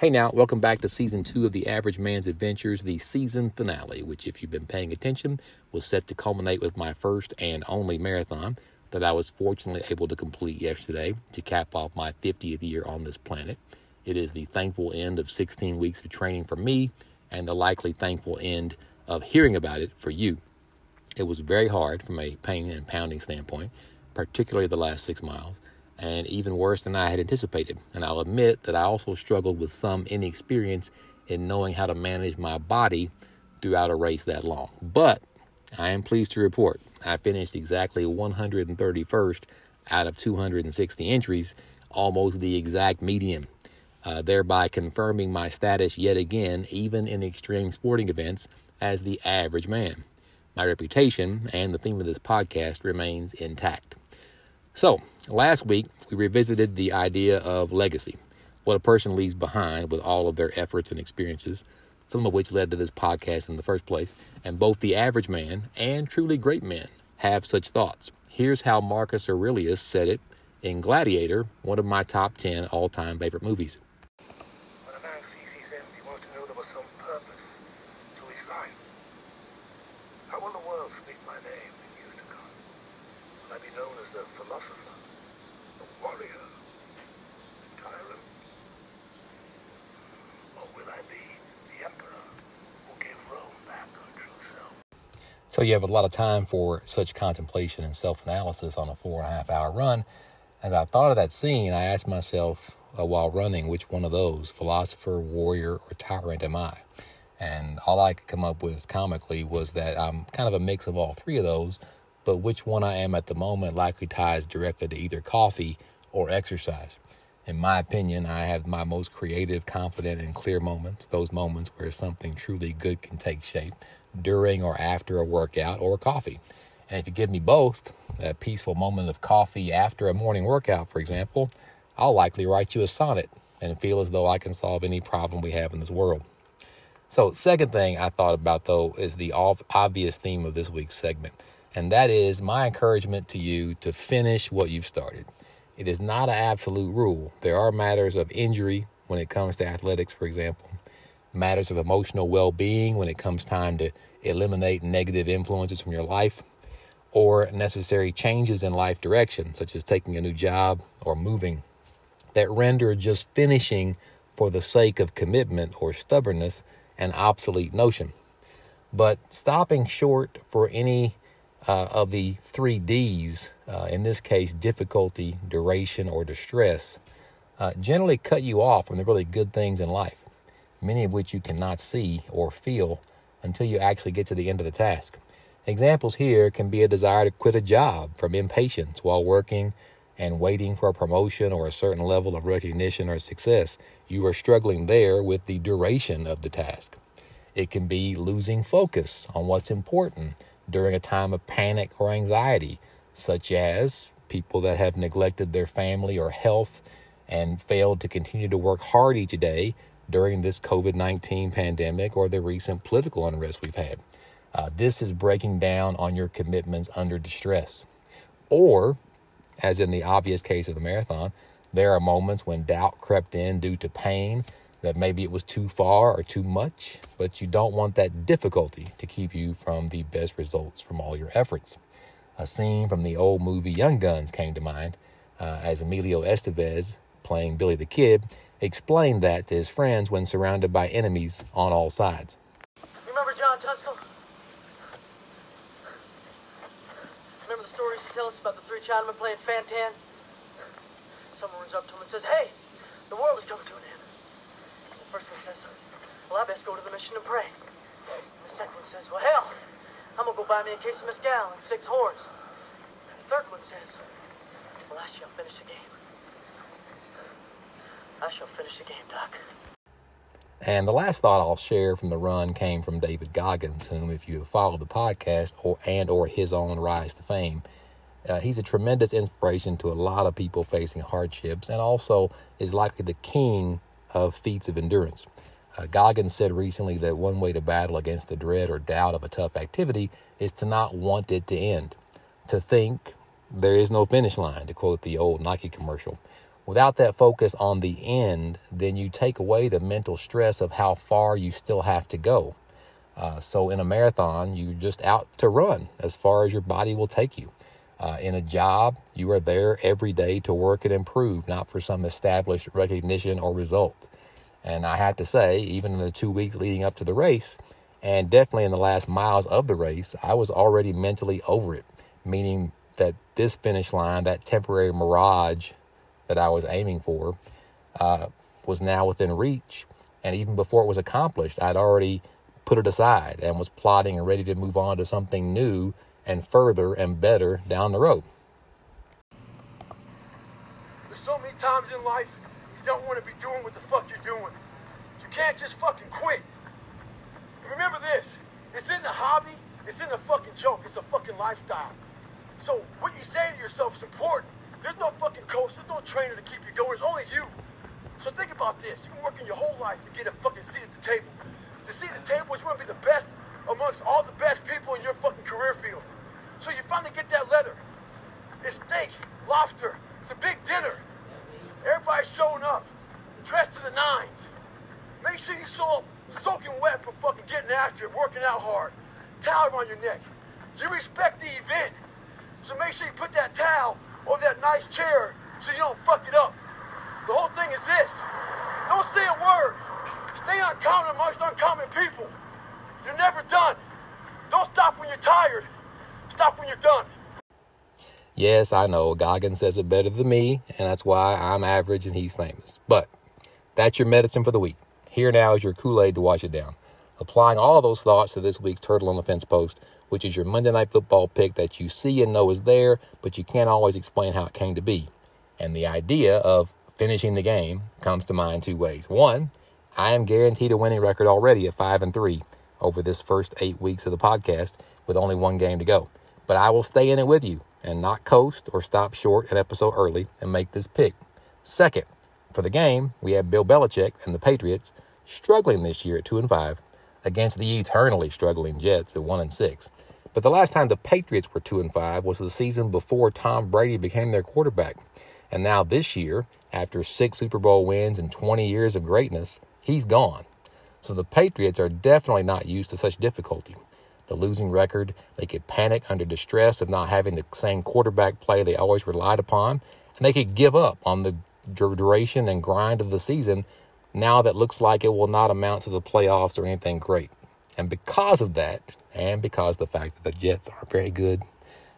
Hey now, welcome back to season two of The Average Man's Adventures, the season finale, which, if you've been paying attention, was set to culminate with my first and only marathon that I was fortunately able to complete yesterday to cap off my 50th year on this planet. It is the thankful end of 16 weeks of training for me and the likely thankful end of hearing about it for you. It was very hard from a pain and pounding standpoint, particularly the last six miles and even worse than I had anticipated. And I'll admit that I also struggled with some inexperience in knowing how to manage my body throughout a race that long. But I am pleased to report I finished exactly 131st out of 260 entries, almost the exact median, uh, thereby confirming my status yet again, even in extreme sporting events, as the average man. My reputation and the theme of this podcast remains intact. So, last week we revisited the idea of legacy, what a person leaves behind with all of their efforts and experiences, some of which led to this podcast in the first place. And both the average man and truly great men have such thoughts. Here's how Marcus Aurelius said it in Gladiator, one of my top 10 all time favorite movies. When a man sees his he wants to know there was some purpose to his life. How will the world speak my name in years to come? Will I be known as philosopher, warrior, tyrant? Or will I be the emperor who gave Rome back her true self? So you have a lot of time for such contemplation and self analysis on a four and a half hour run. As I thought of that scene, I asked myself uh, while running, which one of those, philosopher, warrior, or tyrant, am I? And all I could come up with comically was that I'm kind of a mix of all three of those, but which one I am at the moment likely ties directly to either coffee or exercise. In my opinion, I have my most creative, confident, and clear moments, those moments where something truly good can take shape during or after a workout or coffee. And if you give me both, a peaceful moment of coffee after a morning workout, for example, I'll likely write you a sonnet and feel as though I can solve any problem we have in this world. So, second thing I thought about though is the obvious theme of this week's segment, and that is my encouragement to you to finish what you've started. It is not an absolute rule. There are matters of injury when it comes to athletics, for example, matters of emotional well being when it comes time to eliminate negative influences from your life, or necessary changes in life direction, such as taking a new job or moving, that render just finishing for the sake of commitment or stubbornness an obsolete notion. But stopping short for any uh, of the three D's, uh, in this case, difficulty, duration, or distress, uh, generally cut you off from the really good things in life, many of which you cannot see or feel until you actually get to the end of the task. Examples here can be a desire to quit a job from impatience while working and waiting for a promotion or a certain level of recognition or success. You are struggling there with the duration of the task. It can be losing focus on what's important during a time of panic or anxiety, such as people that have neglected their family or health and failed to continue to work hard each day during this COVID 19 pandemic or the recent political unrest we've had. Uh, this is breaking down on your commitments under distress. Or, as in the obvious case of the marathon, there are moments when doubt crept in due to pain that maybe it was too far or too much, but you don't want that difficulty to keep you from the best results from all your efforts. A scene from the old movie Young Guns came to mind uh, as Emilio Estevez, playing Billy the Kid, explained that to his friends when surrounded by enemies on all sides. Remember John Tunstall? Remember the stories he tell us about the three Chinamen playing Fantan? Someone runs up to him and says, Hey, the world is coming to an end. First one says, Well, I best go to the mission and pray. And the second one says, Well, hell, I'm gonna go buy me a case of mezcal and six whores. And the third one says, Well, I shall finish the game. I shall finish the game, Doc. And the last thought I'll share from the run came from David Goggins, whom, if you have followed the podcast or and or his own rise to fame, uh, he's a tremendous inspiration to a lot of people facing hardships, and also is likely the king of feats of endurance. Uh, Goggins said recently that one way to battle against the dread or doubt of a tough activity is to not want it to end, to think there is no finish line, to quote the old Nike commercial, Without that focus on the end, then you take away the mental stress of how far you still have to go. Uh, so in a marathon, you're just out to run as far as your body will take you. Uh, in a job, you are there every day to work and improve, not for some established recognition or result. And I have to say, even in the two weeks leading up to the race, and definitely in the last miles of the race, I was already mentally over it, meaning that this finish line, that temporary mirage that I was aiming for, uh, was now within reach. And even before it was accomplished, I'd already put it aside and was plotting and ready to move on to something new and further and better down the road. There's so many times in life you don't want to be doing what the fuck you're doing. You can't just fucking quit. Remember this, it's in the hobby, it's in the fucking joke, it's a fucking lifestyle. So what you say to yourself is important. There's no fucking coach, there's no trainer to keep you going, it's only you. So think about this. You've been working your whole life to get a fucking seat at the table. To at the table is you want to be the best amongst all the best people in your fucking career field. So you finally get that letter. It's steak, lobster, it's a big dinner. Everybody's showing up, dressed to the nines. Make sure you show up soaking wet from fucking getting after it, working out hard. Towel around your neck. You respect the event. So make sure you put that towel over that nice chair so you don't fuck it up. The whole thing is this. Don't say a word. Stay uncommon amongst uncommon people. You're never done. Don't stop when you're tired. Stop when you're done. Yes, I know Goggins says it better than me, and that's why I'm average and he's famous. But that's your medicine for the week. Here now is your Kool Aid to wash it down. Applying all those thoughts to this week's Turtle on the Fence post, which is your Monday Night Football pick that you see and know is there, but you can't always explain how it came to be. And the idea of finishing the game comes to mind two ways. One, I am guaranteed a winning record already at 5 and 3 over this first eight weeks of the podcast with only one game to go. But I will stay in it with you and not coast or stop short an episode early and make this pick. Second, for the game, we have Bill Belichick and the Patriots struggling this year at 2 and 5 against the eternally struggling Jets at 1 and 6. But the last time the Patriots were 2 and 5 was the season before Tom Brady became their quarterback. And now this year, after 6 Super Bowl wins and 20 years of greatness, he's gone. So the Patriots are definitely not used to such difficulty. The losing record, they could panic under distress of not having the same quarterback play they always relied upon, and they could give up on the duration and grind of the season now that looks like it will not amount to the playoffs or anything great. And because of that, and because the fact that the Jets are very good,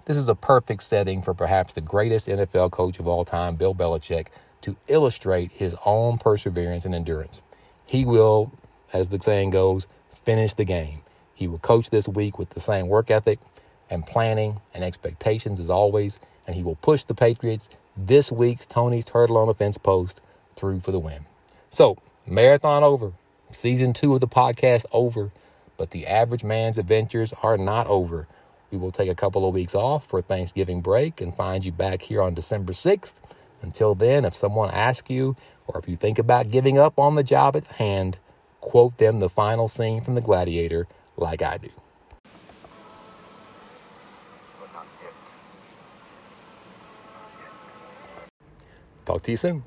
this is a perfect setting for perhaps the greatest NFL coach of all time, Bill Belichick, to illustrate his own perseverance and endurance. He will, as the saying goes, finish the game. He will coach this week with the same work ethic and planning and expectations as always, and he will push the Patriots this week's Tony's Turtle on the Fence post through for the win. So, marathon over, season two of the podcast over, but the average man's adventures are not over. We will take a couple of weeks off for Thanksgiving break and find you back here on December 6th. Until then, if someone asks you or if you think about giving up on the job at hand, quote them the final scene from The Gladiator like I do. Talk to you soon.